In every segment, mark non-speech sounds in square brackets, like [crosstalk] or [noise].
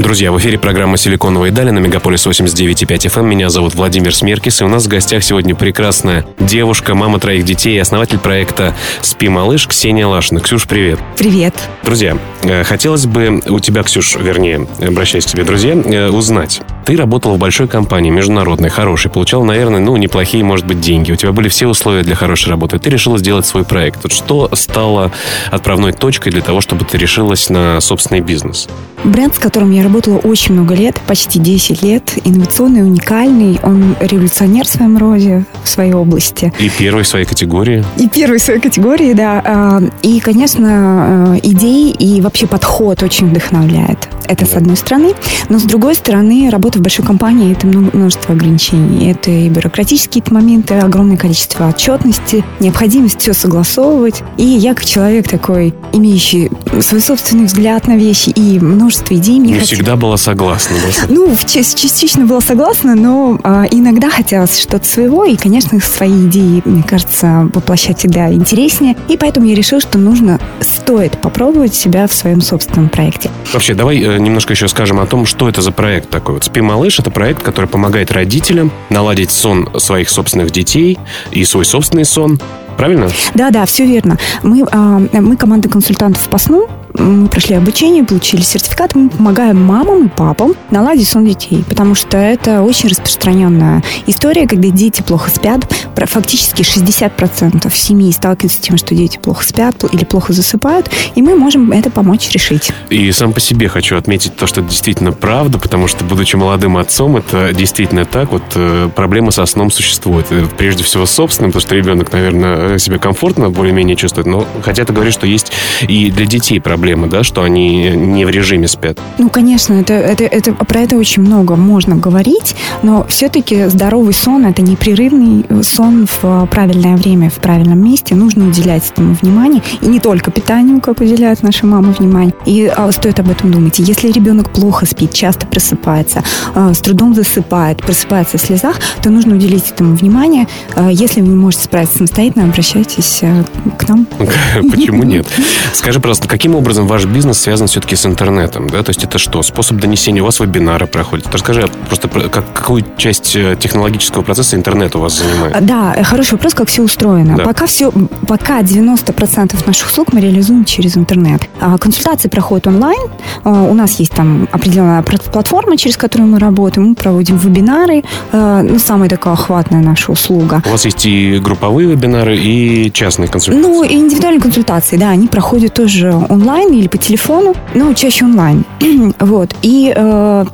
Друзья, в эфире программа «Силиконовые дали» на Мегаполис 89.5 FM. Эм. Меня зовут Владимир Смеркис, и у нас в гостях сегодня прекрасная девушка, мама троих детей и основатель проекта «Спи, малыш» Ксения Лашина. Ксюш, привет. Привет. Друзья, э, хотелось бы у тебя, Ксюш, вернее, обращаясь к тебе, друзья, э, узнать. Ты работала в большой компании, международной, хорошей, получал, наверное, ну, неплохие, может быть, деньги. У тебя были все условия для хорошей работы. Ты решила сделать свой проект. Вот что стало отправной точкой для того, чтобы ты решилась на собственный бизнес? Бренд, с которым я работала очень много лет, почти 10 лет, инновационный, уникальный, он революционер в своем роде, в своей области. И первый в своей категории. И первый в своей категории, да. А, и, конечно, э, идеи и вообще подход очень вдохновляет. Это с одной стороны. Но с другой стороны, работа в большой компании – это множество ограничений. Это и бюрократические моменты, огромное количество отчетности, необходимость все согласовывать. И я, как человек такой, имеющий свой собственный взгляд на вещи и множество идей, мне Не хотелось... всегда была согласна. Да? Ну, частично была согласна, но а, иногда хотелось что-то своего. И, конечно, свои идеи, мне кажется, воплощать всегда интереснее. И поэтому я решила, что нужно, стоит попробовать себя в своем собственном проекте. Вообще, давай э, немножко еще скажем о том, что это за проект такой. Вот «Спи, малыш» — это проект, который помогает родителям наладить сон своих собственных детей и свой собственный сон. Правильно? Да, да, все верно. Мы, а, мы команда консультантов по сну, мы прошли обучение, получили сертификат, мы помогаем мамам и папам наладить сон детей, потому что это очень распространенная история, когда дети плохо спят. Фактически 60% семей сталкиваются с тем, что дети плохо спят или плохо засыпают, и мы можем это помочь решить. И сам по себе хочу отметить то, что это действительно правда, потому что, будучи молодым отцом, это действительно так. Вот э, проблемы со сном существуют. Прежде всего собственным, потому что ребенок, наверное, себя комфортно более-менее чувствует, но хотя ты говоришь, что есть и для детей проблемы проблемы, да, что они не в режиме спят? Ну, конечно, это, это, это, про это очень много можно говорить, но все-таки здоровый сон – это непрерывный сон в правильное время, в правильном месте. Нужно уделять этому внимание. И не только питанию, как уделяют наши мамы внимание. И а, стоит об этом думать. Если ребенок плохо спит, часто просыпается, а, с трудом засыпает, просыпается в слезах, то нужно уделить этому внимание. А, если вы не можете справиться самостоятельно, обращайтесь а, к нам. [laughs] Почему нет? [laughs] Скажи, пожалуйста, каким образом образом ваш бизнес связан все-таки с интернетом, да? То есть это что? Способ донесения? У вас вебинары проходят. Расскажи просто, как, какую часть э, технологического процесса интернет у вас занимает? Да, э, хороший вопрос, как все устроено. Да. Пока все, пока 90% наших услуг мы реализуем через интернет. А консультации проходят онлайн. А, у нас есть там определенная платформа, через которую мы работаем. Мы проводим вебинары. А, ну, самая такая охватная наша услуга. У вас есть и групповые вебинары, и частные консультации? Ну, и индивидуальные консультации, да, они проходят тоже онлайн или по телефону, но чаще онлайн. [clears throat] вот. И э,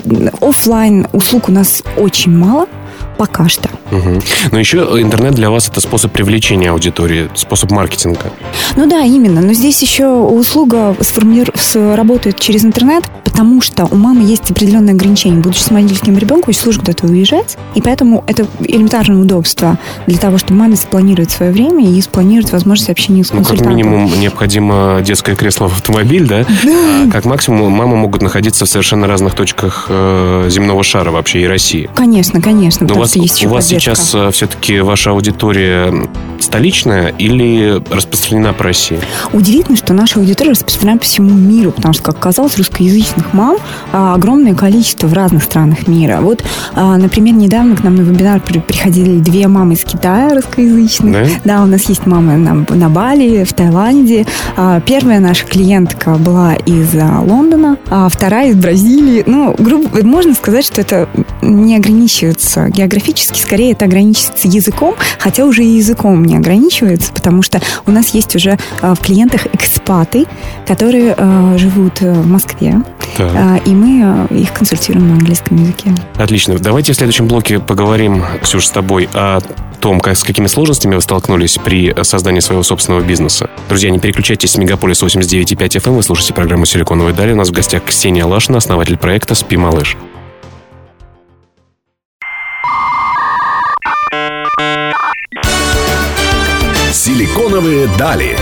офлайн услуг у нас очень мало пока что. Угу. Но еще интернет для вас это способ привлечения аудитории, способ маркетинга. Ну да, именно. Но здесь еще услуга сформулир... работает через интернет, потому что у мамы есть определенные ограничения. Будучи с маленьким ребенком, очень сложно куда-то уезжать. И поэтому это элементарное удобство для того, чтобы маме спланировать свое время и спланировать возможность общения с консультантом. Ну, как минимум, необходимо детское кресло в автомобиль, да? А как максимум, мамы могут находиться в совершенно разных точках э, земного шара вообще и России. Конечно, конечно. Но у вас, есть у вас сейчас э, все-таки ваша аудитория столичная или распространена по России? Удивительно, что наша аудитория распространена по всему миру, потому что, как оказалось, русскоязычных мам а, огромное количество в разных странах мира. Вот, а, например, недавно к нам на вебинар приходили две мамы из Китая русскоязычных. Да, да у нас есть мамы на, на Бали, в Таиланде. А, первая наша клиентка была из Лондона, а вторая из Бразилии. Ну, грубо можно сказать, что это не ограничивается географически, скорее это ограничивается языком, хотя уже и языком не ограничивается, потому что у нас есть уже в клиентах экспаты, которые живут в Москве, так. И мы э, их консультируем на английском языке. Отлично. Давайте в следующем блоке поговорим, Ксюш, с тобой о том, как, с какими сложностями вы столкнулись при создании своего собственного бизнеса. Друзья, не переключайтесь с Мегаполис 89.5 FM, вы слушаете программу «Силиконовая дали». У нас в гостях Ксения Лашина, основатель проекта «Спи, малыш». «Силиконовые дали».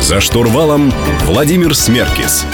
За штурвалом Владимир Смеркис.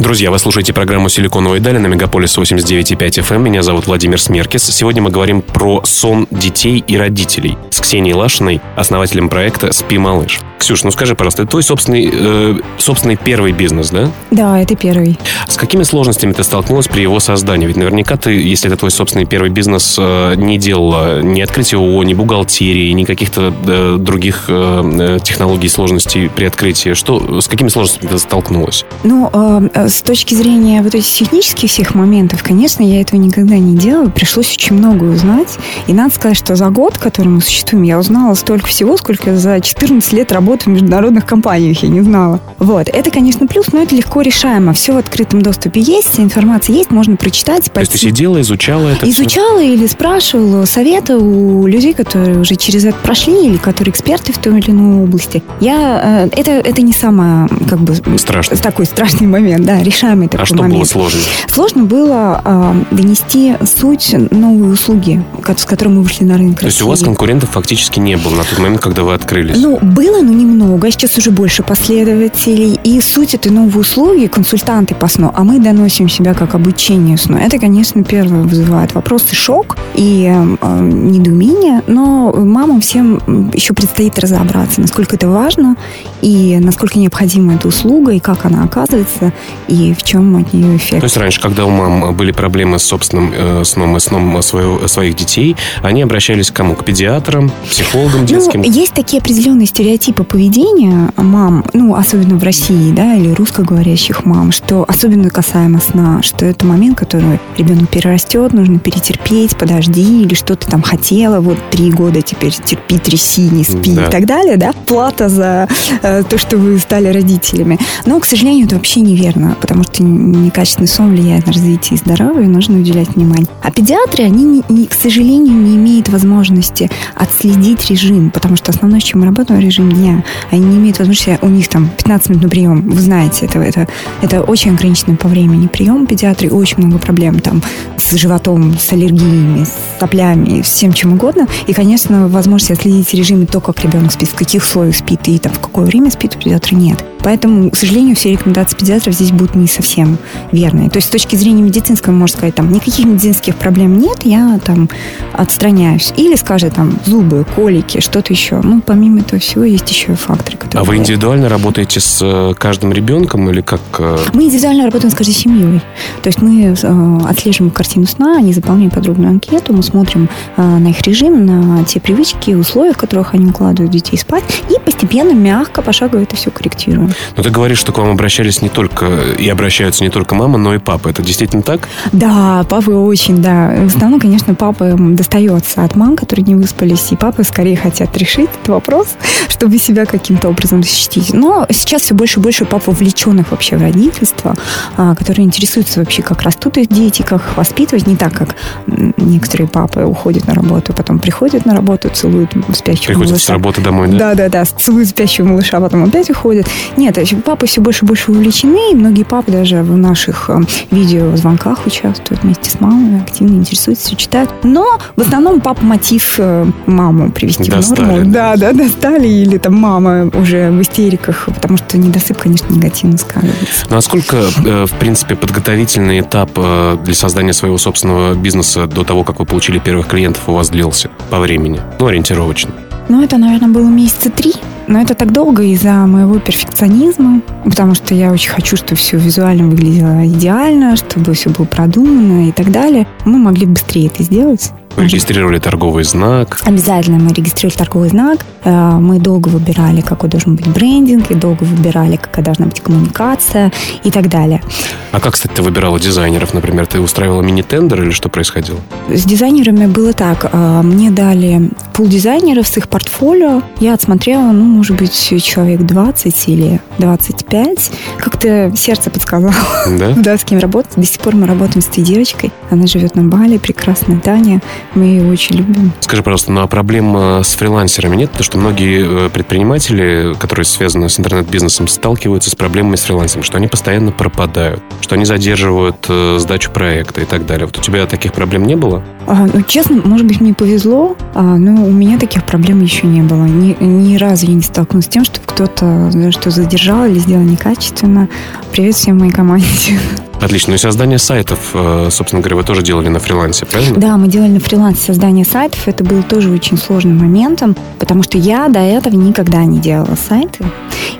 Друзья, вы слушаете программу «Силиконовые дали» на Мегаполис 89.5 FM. Эм. Меня зовут Владимир Смеркис. Сегодня мы говорим про сон детей и родителей с Ксенией Лашиной, основателем проекта «Спи, малыш». Ксюш, ну скажи, пожалуйста, это твой собственный, э, собственный первый бизнес, да? Да, это первый. С какими сложностями ты столкнулась при его создании? Ведь наверняка ты, если это твой собственный первый бизнес, э, не делала ни открытия ООО, ни бухгалтерии, ни каких-то э, других э, технологий сложностей при открытии. Что, с какими сложностями ты столкнулась? Ну, э, с точки зрения вот этих технических всех моментов, конечно, я этого никогда не делала. Пришлось очень много узнать. И надо сказать, что за год, который мы существуем, я узнала столько всего, сколько за 14 лет работы работу в международных компаниях, я не знала. Вот. Это, конечно, плюс, но это легко решаемо. Все в открытом доступе есть, информация есть, можно прочитать. То есть ты сидела, изучала это Изучала все? или спрашивала совета у людей, которые уже через это прошли, или которые эксперты в той или иной области. Я, э, это, это не самое, как бы... Страшно. Такой страшный момент, да, решаемый такой а что момент. было сложно? Сложно было э, донести суть новой услуги, с которой мы вышли на рынок То есть у вас конкурентов фактически не было на тот момент, когда вы открылись? Ну, было, но не немного, сейчас уже больше последователей. И суть этой новой услуги – консультанты по сну, а мы доносим себя как обучение сну. Это, конечно, первое вызывает вопрос и шок, и э, недоумение, но мамам всем еще предстоит разобраться, насколько это важно, и насколько необходима эта услуга, и как она оказывается, и в чем от нее эффект. То есть раньше, когда у мам были проблемы с собственным э, сном и сном своего, своих детей, они обращались к кому? К педиатрам, психологам детским? Ну, есть такие определенные стереотипы поведения мам, ну, особенно в России, да, или русскоговорящих мам, что особенно касаемо сна, что это момент, который ребенок перерастет, нужно перетерпеть, подожди, или что то там хотела, вот три года теперь терпи, тряси, не спи да. и так далее, да, плата за э, то, что вы стали родителями. Но, к сожалению, это вообще неверно, потому что некачественный сон влияет на развитие здоровья, и нужно уделять внимание. А педиатры, они, не, не, к сожалению, не имеют возможности отследить режим, потому что основное, с чем мы работаем, режим дня. Они не имеют возможности, у них там 15 минут на прием, вы знаете, это, это, это очень ограниченный по времени прием педиатры, очень много проблем там с животом, с аллергиями, соплями, с всем чем угодно. И, конечно, возможность отследить режим то, как ребенок спит, в каких условиях спит и там, в какое время спит, у педиатра нет. Поэтому, к сожалению, все рекомендации педиатров здесь будут не совсем верные. То есть с точки зрения медицинского, можно сказать, там никаких медицинских проблем нет, я там отстраняюсь. Или скажет там зубы, колики, что-то еще. Ну, помимо этого всего, есть еще факторы, которые... А вы индивидуально работаете с э, каждым ребенком или как? Э? Мы индивидуально работаем с каждой семьей. То есть мы э, отслеживаем картину сна, они заполняем подробную анкету, мы смотрим на их режим, на те привычки, условия, в которых они укладывают детей спать, и постепенно, мягко, пошагово это все корректируем. Но ты говоришь, что к вам обращались не только и обращаются не только мама, но и папа. Это действительно так? Да, папы очень, да. В основном, конечно, папа достается от мам, которые не выспались, и папы скорее хотят решить этот вопрос, [laughs] чтобы себя каким-то образом защитить. Но сейчас все больше и больше пап вовлеченных вообще в родительство, а, которые интересуются вообще, как растут их дети, как их воспитывать, не так, как некоторые папы уходят на работу, потом приходят на работу, целуют спящего приходят малыша. с работы домой, да? Да, да, да, целуют спящего малыша, а потом опять уходят. Нет, папы все больше и больше увлечены, и многие папы даже в наших э, видеозвонках участвуют вместе с мамой, активно интересуются, все читают. Но в основном папа мотив э, маму привести достали, в норму. Да, да, достали, или там мама уже в истериках, потому что недосып, конечно, негативно сказывается. Сколько, э, в принципе, подготовительный этап для создания своего собственного бизнеса до того, как вы получили первых клиентов, у вас длился по времени? Ну, ориентировочно. Ну, это, наверное, было месяца три. Но это так долго из-за моего перфекционизма, потому что я очень хочу, чтобы все визуально выглядело идеально, чтобы все было продумано и так далее. Мы могли быстрее это сделать. Регистрировали торговый знак? Обязательно мы регистрировали торговый знак. Э, мы долго выбирали, какой должен быть брендинг, и долго выбирали, какая должна быть коммуникация и так далее. А как, кстати, ты выбирала дизайнеров, например? Ты устраивала мини-тендер или что происходило? С дизайнерами было так. Э, мне дали пул дизайнеров с их портфолио. Я отсмотрела, ну, может быть, человек 20 или 25. Как-то сердце подсказало. Да? [laughs] да, с кем работать. До сих пор мы работаем с этой девочкой. Она живет на Бали, прекрасная Таня. Мы ее очень любим. Скажи, пожалуйста, ну а проблем э, с фрилансерами нет? Потому что многие э, предприниматели, которые связаны с интернет-бизнесом, сталкиваются с проблемами с фрилансером, что они постоянно пропадают, что они задерживают э, сдачу проекта и так далее. Вот у тебя таких проблем не было? А, ну, честно, может быть, мне повезло, а, но у меня таких проблем еще не было. Ни, ни разу я не столкнулась с тем, что кто-то что задержал или сделал некачественно. Привет всем моей команде. Отлично. Ну и создание сайтов, э, собственно говоря, вы тоже делали на фрилансе, правильно? Да, мы делали на фрилансе создание сайтов. Это было тоже очень сложным моментом, потому что я до этого никогда не делала сайты.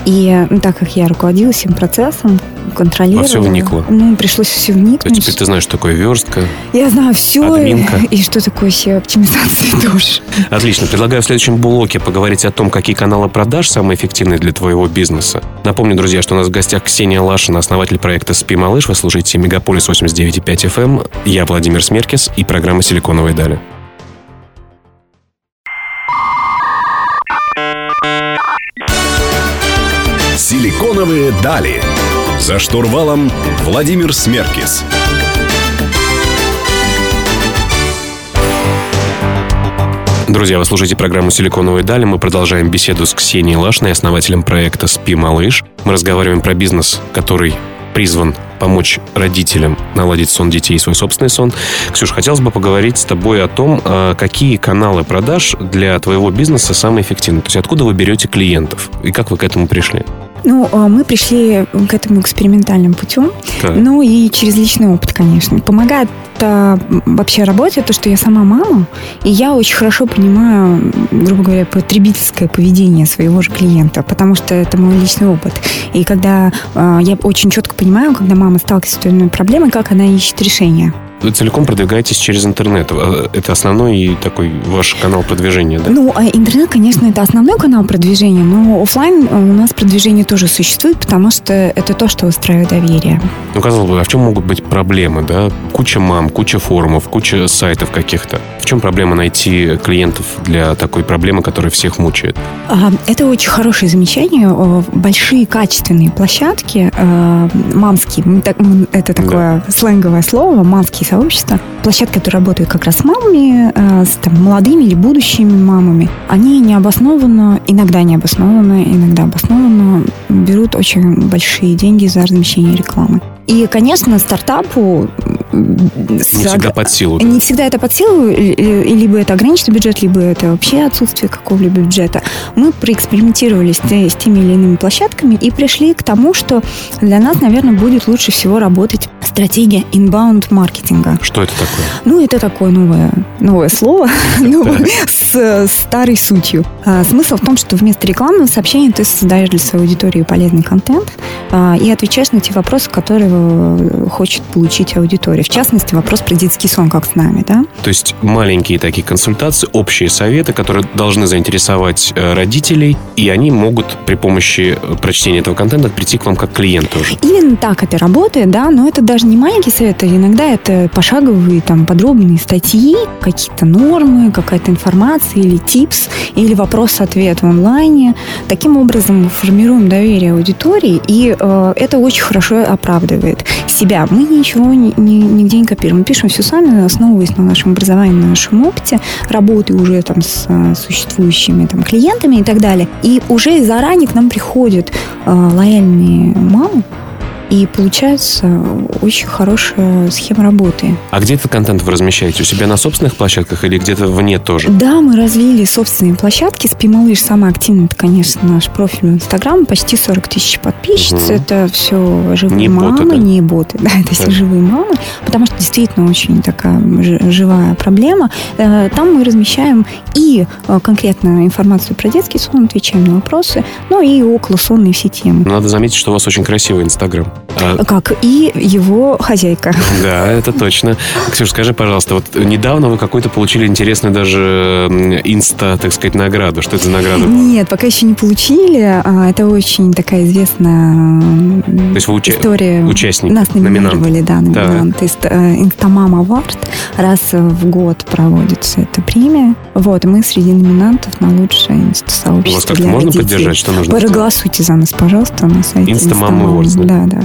И ну, так как я руководила всем процессом, контролировала. Во все вникла? Ну, пришлось все вникнуть. То теперь ты знаешь, что такое верстка? Я знаю все. Админка. И, и что такое все оптимизация [laughs] тоже. Отлично. Предлагаю в следующем блоке поговорить о том, какие каналы продаж самые эффективные для твоего бизнеса. Напомню, друзья, что у нас в гостях Ксения Лашина, основатель проекта «Спи, малыш». Вы слушаете «Мегаполис 89.5 FM». Эм». Я Владимир Смеркис и программа «Силиконовые дали». «Силиконовые дали». За штурвалом Владимир Смеркис. Друзья, вы слушаете программу «Силиконовые дали». Мы продолжаем беседу с Ксенией Лашной, основателем проекта «Спи, малыш». Мы разговариваем про бизнес, который призван помочь родителям наладить сон детей и свой собственный сон. Ксюш, хотелось бы поговорить с тобой о том, а, какие каналы продаж для твоего бизнеса самые эффективные. То есть откуда вы берете клиентов и как вы к этому пришли? Ну, а, мы пришли к этому экспериментальным путем, так. ну и через личный опыт, конечно. Помогает а, вообще работе то, что я сама мама, и я очень хорошо понимаю, грубо говоря, потребительское поведение своего же клиента, потому что это мой личный опыт. И когда э, я очень четко понимаю, когда мама сталкивается с той или иной проблемой, как она ищет решение целиком продвигаетесь через интернет. А, это основной такой ваш канал продвижения, да? Ну, а интернет, конечно, это основной канал продвижения, но офлайн э, у нас продвижение тоже существует, потому что это то, что выстраивает доверие. Ну, казалось бы, а в чем могут быть проблемы, да? Куча мам, куча форумов, куча сайтов каких-то. В чем проблема найти клиентов для такой проблемы, которая всех мучает? Это очень хорошее замечание. Большие качественные площадки, э, мамские, это такое да. сленговое слово, мамские сообщества, площадки, которые работают как раз с мамами, э, с там, молодыми или будущими мамами, они необоснованно, иногда необоснованно, иногда обоснованно берут очень большие деньги за размещение рекламы. И, конечно, стартапу... Не всегда под силу. Не всегда это под силу, либо это ограниченный бюджет, либо это вообще отсутствие какого-либо бюджета. Мы проэкспериментировали с, с теми или иными площадками и пришли к тому, что для нас, наверное, будет лучше всего работать стратегия inbound маркетинга. Что это такое? Ну, это такое новое, новое слово [laughs] с старой сутью. А, смысл в том, что вместо рекламного сообщения ты создаешь для своей аудитории полезный контент а, и отвечаешь на те вопросы, которые Э, хочет получить аудитория. В частности, вопрос про детский сон, как с нами, да? То есть маленькие такие консультации, общие советы, которые должны заинтересовать э, родителей, и они могут при помощи э, прочтения этого контента прийти к вам как клиент уже. Именно так это работает, да, но это даже не маленькие советы, иногда это пошаговые, там, подробные статьи, какие-то нормы, какая-то информация или типс, или вопрос-ответ в онлайне. Таким образом мы формируем доверие аудитории, и э, это очень хорошо оправдывает оправдывает себя. Мы ничего ни, ни, нигде не копируем. Мы пишем все сами, основываясь на нашем образовании, на нашем опыте, работы уже там с а, существующими там клиентами и так далее. И уже заранее к нам приходят э, лояльные мамы, и получается очень хорошая схема работы. А где этот контент вы размещаете? У себя на собственных площадках или где-то вне тоже? Да, мы развили собственные площадки. Спи Малыш самый активный, это, конечно, наш профиль в Инстаграм. Почти 40 тысяч подписчиц. Угу. Это все живые не мамы, боты, да? не боты. [laughs] Да, это все живые мамы. Потому что действительно очень такая живая проблема. Э, там мы размещаем и э, конкретно информацию про детский сон, отвечаем на вопросы, ну и около сонные все темы. Надо заметить, что у вас очень красивый Инстаграм. А... Как и его хозяйка. Да, это точно. Ксюша, скажи, пожалуйста, вот недавно вы какой-то получили интересный даже инста, так сказать, награду. Что это за награда? Нет, пока еще не получили. А, это очень такая известная То есть вы уча... история. Участник, Нас номинировали, да, номинант. Да. Э, Инстамам Авард. Раз в год проводится эта премия. Вот, мы среди номинантов на лучшее инста-сообщество У вас как-то можно родителей. поддержать? Что нужно? Проголосуйте за нас, пожалуйста, на сайте Инстамам Awards? Да, да.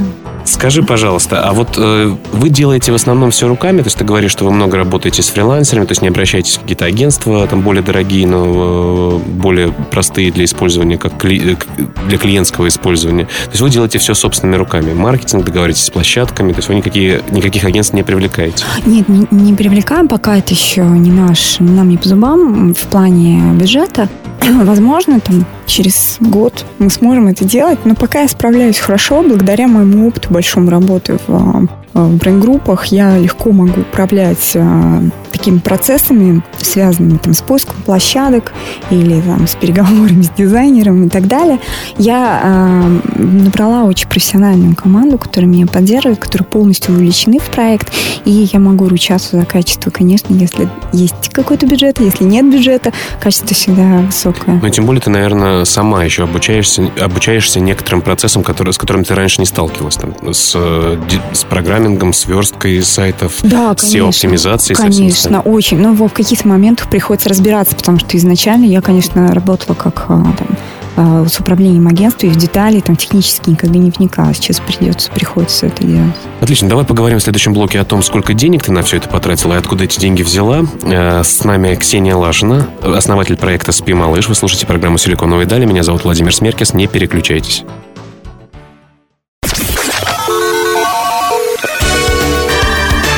Скажи, пожалуйста, а вот э, вы делаете в основном все руками? То есть ты говоришь, что вы много работаете с фрилансерами, то есть не обращаетесь в какие-то агентства, там более дорогие, но э, более простые для использования, как кли, э, для клиентского использования. То есть вы делаете все собственными руками. Маркетинг договоритесь с площадками, то есть вы никакие, никаких агентств не привлекаете? Нет, не, не привлекаем, пока это еще не наш, нам не по зубам в плане бюджета. Возможно, там через год мы сможем это делать, но пока я справляюсь хорошо, благодаря моему опыту большому работы в в брейн-группах я легко могу управлять а, такими процессами, связанными там, с поиском площадок или там, с переговорами с дизайнером и так далее. Я э, набрала очень профессиональную команду, которая меня поддерживает, которые полностью вовлечены в проект, и я могу ручаться за качество, конечно, если есть какой-то бюджет, если нет бюджета, качество всегда высокое. Но тем более ты, наверное, сама еще обучаешься, обучаешься некоторым процессам, которые, с которыми ты раньше не сталкивалась, там, с, с программингом, с версткой сайтов, да, SEO-оптимизацией. Конечно, очень. Но в каких-то моментах приходится разбираться, потому что изначально я, конечно, работала как а, там, а, с управлением агентства и в детали там технически никогда не вникала. Сейчас придется, приходится это делать. Отлично. Давай поговорим в следующем блоке о том, сколько денег ты на все это потратила и откуда эти деньги взяла. Э, с нами Ксения Лашина, основатель проекта «Спи, малыш». Вы слушаете программу «Силиконовые дали». Меня зовут Владимир Смеркис. Не переключайтесь.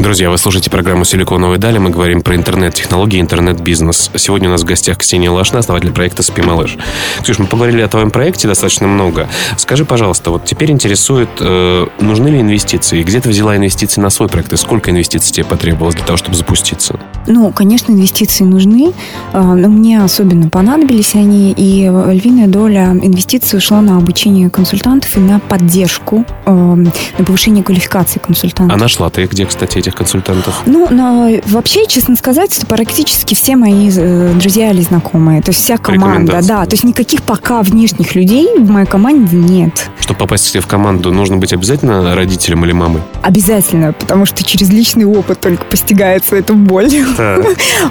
Друзья, вы слушаете программу «Силиконовые дали». Мы говорим про интернет-технологии, интернет-бизнес. Сегодня у нас в гостях Ксения Лашина, основатель проекта «Спи, малыш». Ксюш, мы поговорили о твоем проекте достаточно много. Скажи, пожалуйста, вот теперь интересует, э, нужны ли инвестиции? Где ты взяла инвестиции на свой проект? И сколько инвестиций тебе потребовалось для того, чтобы запуститься? Ну, конечно, инвестиции нужны, э, но мне особенно понадобились они, и львиная доля инвестиций ушла на обучение консультантов и на поддержку, э, на повышение квалификации консультантов. А нашла ты где, кстати, этих консультантов? Ну, но вообще, честно сказать, это практически все мои э, друзья или знакомые. То есть вся команда, да. То есть никаких пока внешних людей в моей команде нет. Чтобы попасть в команду, нужно быть обязательно родителем или мамой? Обязательно, потому что через личный опыт только постигается эта боль. [laughs]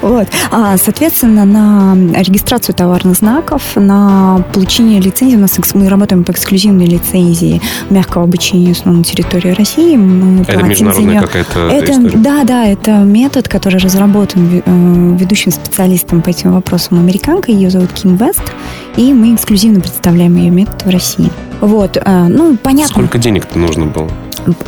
Вот. А, соответственно, на регистрацию товарных знаков, на получение лицензии, у нас мы работаем по эксклюзивной лицензии мягкого обучения на территории России. Мы это международная какая-то это, история? Да, да, это метод, который разработан э, ведущим специалистом по этим вопросам американкой. Ее зовут Ким Вест. И мы эксклюзивно представляем ее метод в России. Вот, э, ну, понятно. Сколько денег-то нужно было?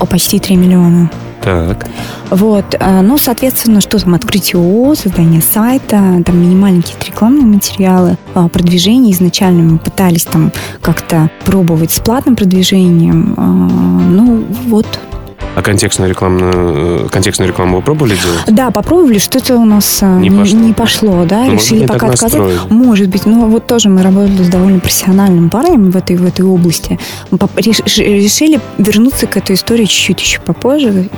Почти 3 миллиона. Так. Вот, э, ну, соответственно, что там, открытие ООО, создание сайта, там минимальные какие-то рекламные материалы, продвижение изначально мы пытались там как-то пробовать с платным продвижением, ну, вот, а контекстную рекламу, контекстную рекламу вы пробовали делать? Да, попробовали, что-то у нас э, не, не, пошло. не пошло, да, ну, решили пока отказать. Настроили. Может быть, но вот тоже мы работали с довольно профессиональным парнем в этой, в этой области. Мы решили вернуться к этой истории чуть-чуть еще попозже,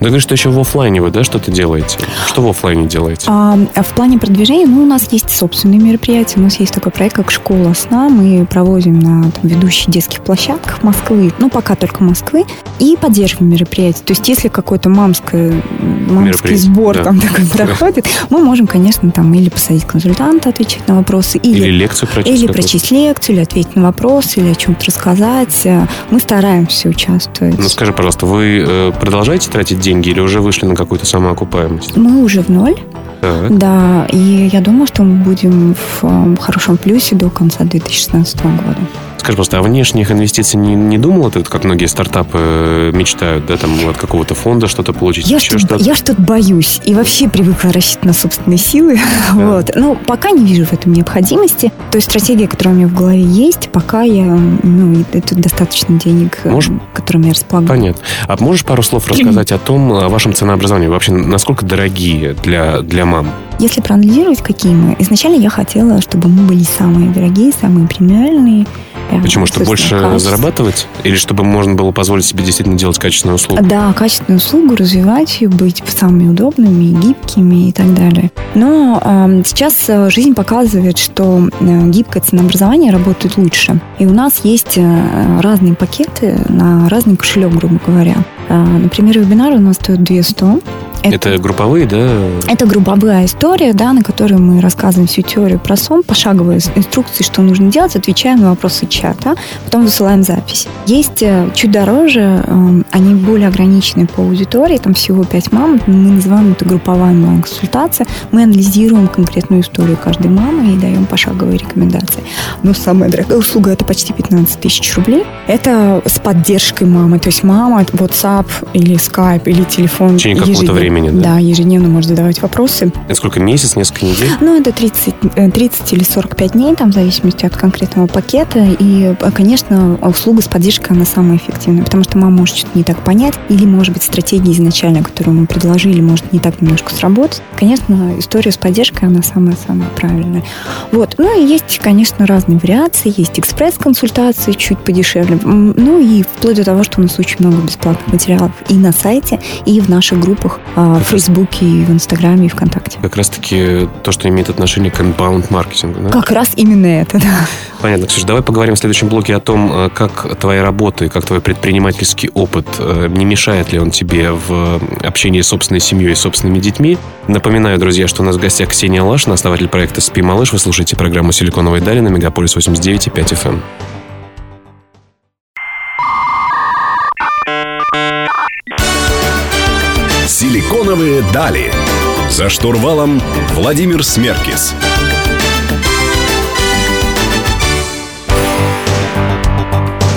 да говоришь, что еще в офлайне вы, да, что-то делаете? Что в офлайне делаете? А, а, в плане продвижения, ну, у нас есть собственные мероприятия. У нас есть такой проект, как «Школа сна». Мы проводим на там, ведущих детских площадках Москвы, ну, пока только Москвы, и поддерживаем мероприятия. То есть, если какой-то мамское, мамский сбор да. там такой проходит, мы можем, конечно, там или посадить консультанта, отвечать на вопросы, или, или лекцию прочесть. Или прочесть лекцию, или ответить на вопросы, или о чем-то рассказать. Мы стараемся участвовать. Ну, скажи, пожалуйста, вы э, продолжаете тратить деньги или уже вышли на какую-то самоокупаемость? Мы уже в ноль. Так. Да, и я думаю, что мы будем в э, хорошем плюсе до конца 2016 года. Скажи просто, а внешних инвестиций не, не думала ты, как многие стартапы э, мечтают, да, там от какого-то фонда что-то получить, я еще что-то? Я что-то боюсь и вообще привыкла рассчитывать на собственные силы. [laughs] Да. Вот. Но пока не вижу в этом необходимости. То есть стратегия, которая у меня в голове есть, пока я, ну, это достаточно денег, э, можешь... которыми я располагаю. Понятно. А можешь пару слов рассказать о том, о вашем ценообразовании? Вообще, насколько дорогие для, для мам? Если проанализировать, какие мы, изначально я хотела, чтобы мы были самые дорогие, самые премиальные. Почему? Чтобы больше качество. зарабатывать? Или чтобы можно было позволить себе действительно делать качественную услугу? Да, качественную услугу, развивать ее, быть самыми удобными, гибкими и так далее. Но э, сейчас жизнь показывает, что э, гибкое ценообразование работает лучше. И у нас есть э, разные пакеты на разный кошелек, грубо говоря. Э, например, вебинар у нас стоит 200, это, это групповые, да? Это групповая история, да, на которой мы рассказываем всю теорию про сон, пошаговые инструкции, что нужно делать, отвечаем на вопросы чата, потом высылаем запись. Есть э, чуть дороже, эм, они более ограничены по аудитории, там всего 5 мам, мы называем это групповая онлайн-консультация. Мы анализируем конкретную историю каждой мамы и даем пошаговые рекомендации. Но самая дорогая услуга – это почти 15 тысяч рублей. Это с поддержкой мамы, то есть мама, WhatsApp или Skype или телефон. В течение какого-то времени времени, да? Да, ежедневно может задавать вопросы. Это сколько, месяц, несколько недель? Ну, это 30, 30 э, или 45 дней, там, в зависимости от конкретного пакета. И, э, конечно, услуга с поддержкой, она самая эффективная, потому что мама может что-то не так понять, или, может быть, стратегия изначально, которую мы предложили, может не так немножко сработать. Конечно, история с поддержкой, она самая-самая правильная. Вот. Ну, и есть, конечно, разные вариации. Есть экспресс-консультации чуть подешевле. Ну, и вплоть до того, что у нас очень много бесплатных материалов и на сайте, и в наших группах а, в Фейсбуке, и в Инстаграме, и ВКонтакте. Как раз-таки то, что имеет отношение к inbound маркетингу, да? Как раз именно это, да. Понятно. Ксюша, давай поговорим в следующем блоке о том, э, как твоя работа и как твой предпринимательский опыт, э, не мешает ли он тебе в общении с собственной семьей и собственными детьми. Напоминаю, друзья, что у нас в гостях Ксения Лашина, основатель проекта «Спи, малыш». Вы слушаете программу «Силиконовые дали» на Мегаполис 89,5 FM. «Силиконовые дали». За штурвалом Владимир Смеркис.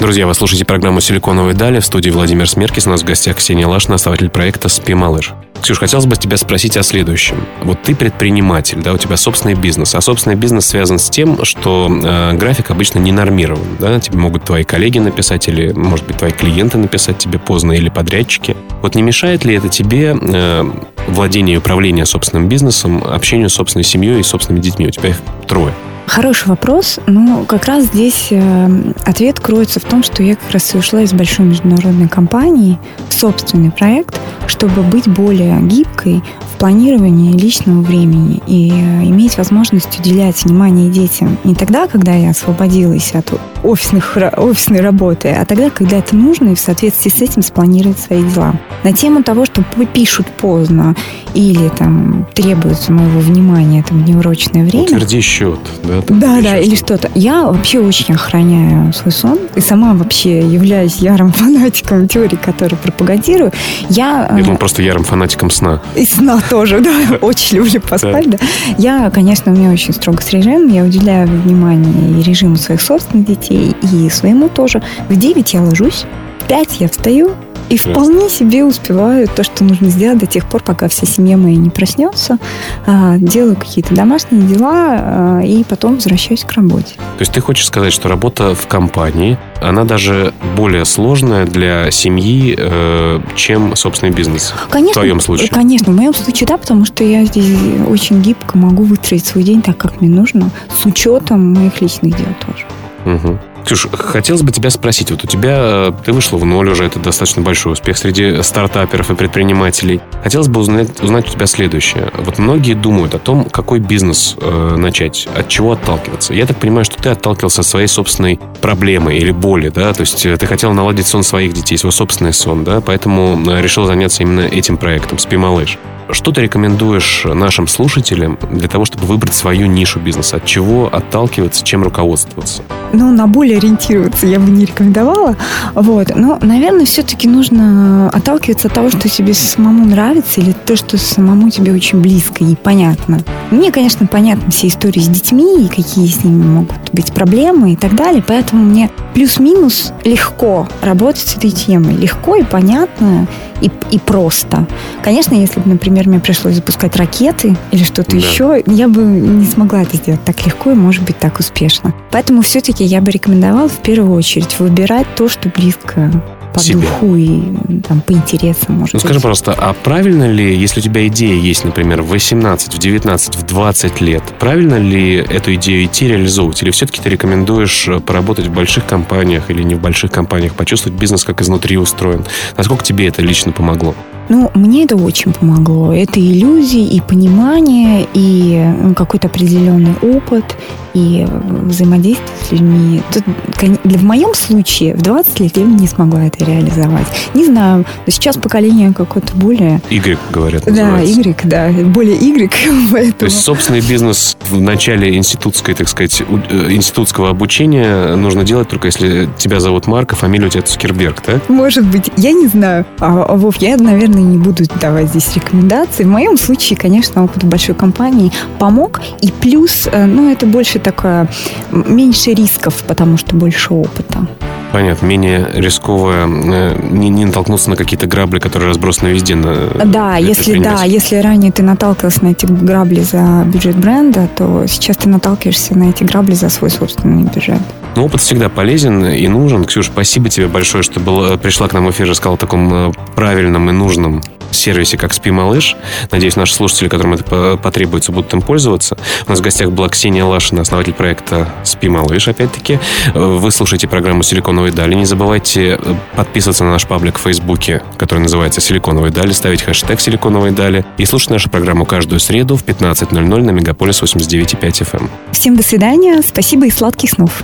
Друзья, вы слушаете программу «Силиконовые дали». В студии Владимир Смеркис. У нас в гостях Ксения Лашна, основатель проекта «Спи, малыш». Ксюш, хотелось бы тебя спросить о следующем. Вот ты предприниматель, да, у тебя собственный бизнес, а собственный бизнес связан с тем, что э, график обычно не нормирован, да, тебе могут твои коллеги написать или, может быть, твои клиенты написать тебе поздно или подрядчики. Вот не мешает ли это тебе э, владение и управление собственным бизнесом, общению с собственной семьей и собственными детьми? У тебя их трое. Хороший вопрос. Ну, как раз здесь э, ответ кроется в том, что я как раз и ушла из большой международной компании в собственный проект, чтобы быть более гибкой в планировании личного времени и э, иметь возможность уделять внимание детям не тогда, когда я освободилась от офисных, офисной работы, а тогда, когда это нужно, и в соответствии с этим спланировать свои дела. На тему того, что пишут поздно или там требуется моего внимания там, в неурочное время. Утверди счет, да? Да, да, или что-то. Я вообще очень охраняю свой сон и сама вообще являюсь ярым [laughs] фанатиком теории, которую пропагандирую. Я, я думаю, просто ярым фанатиком сна. И сна [laughs] тоже, да. Очень люблю поспать, да. Я, конечно, у меня очень строго с режимом. Я уделяю внимание и режиму своих собственных детей, и своему тоже. В 9 я ложусь, в 5 я встаю, и вполне себе успеваю то, что нужно сделать до тех пор, пока вся семья моя не проснется. А, делаю какие-то домашние дела а, и потом возвращаюсь к работе. То есть ты хочешь сказать, что работа в компании, она даже более сложная для семьи, э, чем собственный бизнес? Конечно. В твоем случае? Конечно, в моем случае да, потому что я здесь очень гибко могу выстроить свой день так, как мне нужно, с учетом моих личных дел тоже. Угу. Ксюш, хотелось бы тебя спросить. Вот у тебя, э, ты вышла в ноль уже, это достаточно большой успех среди стартаперов и предпринимателей. Хотелось бы узнать, узнать у тебя следующее. Вот многие думают о том, какой бизнес э, начать, от чего отталкиваться. Я так понимаю, что ты отталкивался от своей собственной проблемы или боли, да? То есть э, ты хотел наладить сон своих детей, свой собственный сон, да? Поэтому э, решил заняться именно этим проектом «Спи, малыш». Что ты рекомендуешь нашим слушателям для того, чтобы выбрать свою нишу бизнеса? От чего отталкиваться, чем руководствоваться? Ну, на более ориентироваться я бы не рекомендовала. Вот. Но, наверное, все-таки нужно отталкиваться от того, что тебе самому нравится, или то, что самому тебе очень близко и понятно. Мне, конечно, понятны все истории с детьми, и какие с ними могут быть проблемы и так далее. Поэтому мне плюс-минус легко работать с этой темой. Легко и понятно и, и просто. Конечно, если бы, например, мне пришлось запускать ракеты или что-то да. еще, я бы не смогла это сделать так легко и, может быть, так успешно. Поэтому все-таки я бы рекомендовала в первую очередь выбирать то, что близко по себе. духу и там, по интересам, может Ну, быть. скажи, пожалуйста, а правильно ли, если у тебя идея есть, например, в 18, в 19, в 20 лет, правильно ли эту идею идти реализовывать? Или все-таки ты рекомендуешь э, поработать в больших компаниях или не в больших компаниях, почувствовать бизнес, как изнутри устроен? Насколько тебе это лично помогло? Ну, мне это очень помогло. Это иллюзии, и понимание, и ну, какой-то определенный опыт, и взаимодействие с людьми. Тут, в моем случае в 20 лет я не смогла это реализовать. Не знаю, но сейчас поколение какое-то более... Y, говорят, Да, называется. Y, да, более Y, [laughs] поэтому... То есть собственный бизнес в начале институтской, так сказать, э, институтского обучения нужно делать только если тебя зовут Марк, а фамилия у тебя Цукерберг, так? Может быть, я не знаю. А, а, Вов, я, наверное, не буду давать здесь рекомендации. В моем случае, конечно, опыт большой компании помог. И плюс, э, ну, это больше такое, меньше рисков, потому что больше опыта. Понятно, менее рисково э, не, не натолкнуться на какие-то грабли, которые разбросаны везде. На, Да, если да, если ранее ты наталкивался на эти грабли за бюджет бренда, то сейчас ты наталкиваешься на эти грабли за свой собственный бюджет. Но опыт всегда полезен и нужен. Ксюш, спасибо тебе большое, что был, пришла к нам в эфир и рассказала о таком э, правильном и нужном сервисе, как Спи Малыш. Надеюсь, наши слушатели, которым это по- потребуется, будут им пользоваться. У нас в гостях была Ксения Лашина, основатель проекта Спи Малыш, опять-таки. Э, Вы слушаете программу «Силиконовые дали». Не забывайте э, подписываться на наш паблик в Фейсбуке, который называется «Силиконовые дали», ставить хэштег «Силиконовые дали» и слушать нашу программу каждую среду в 15.00 на Мегаполис 89.5 FM. Всем до свидания, спасибо и сладких снов.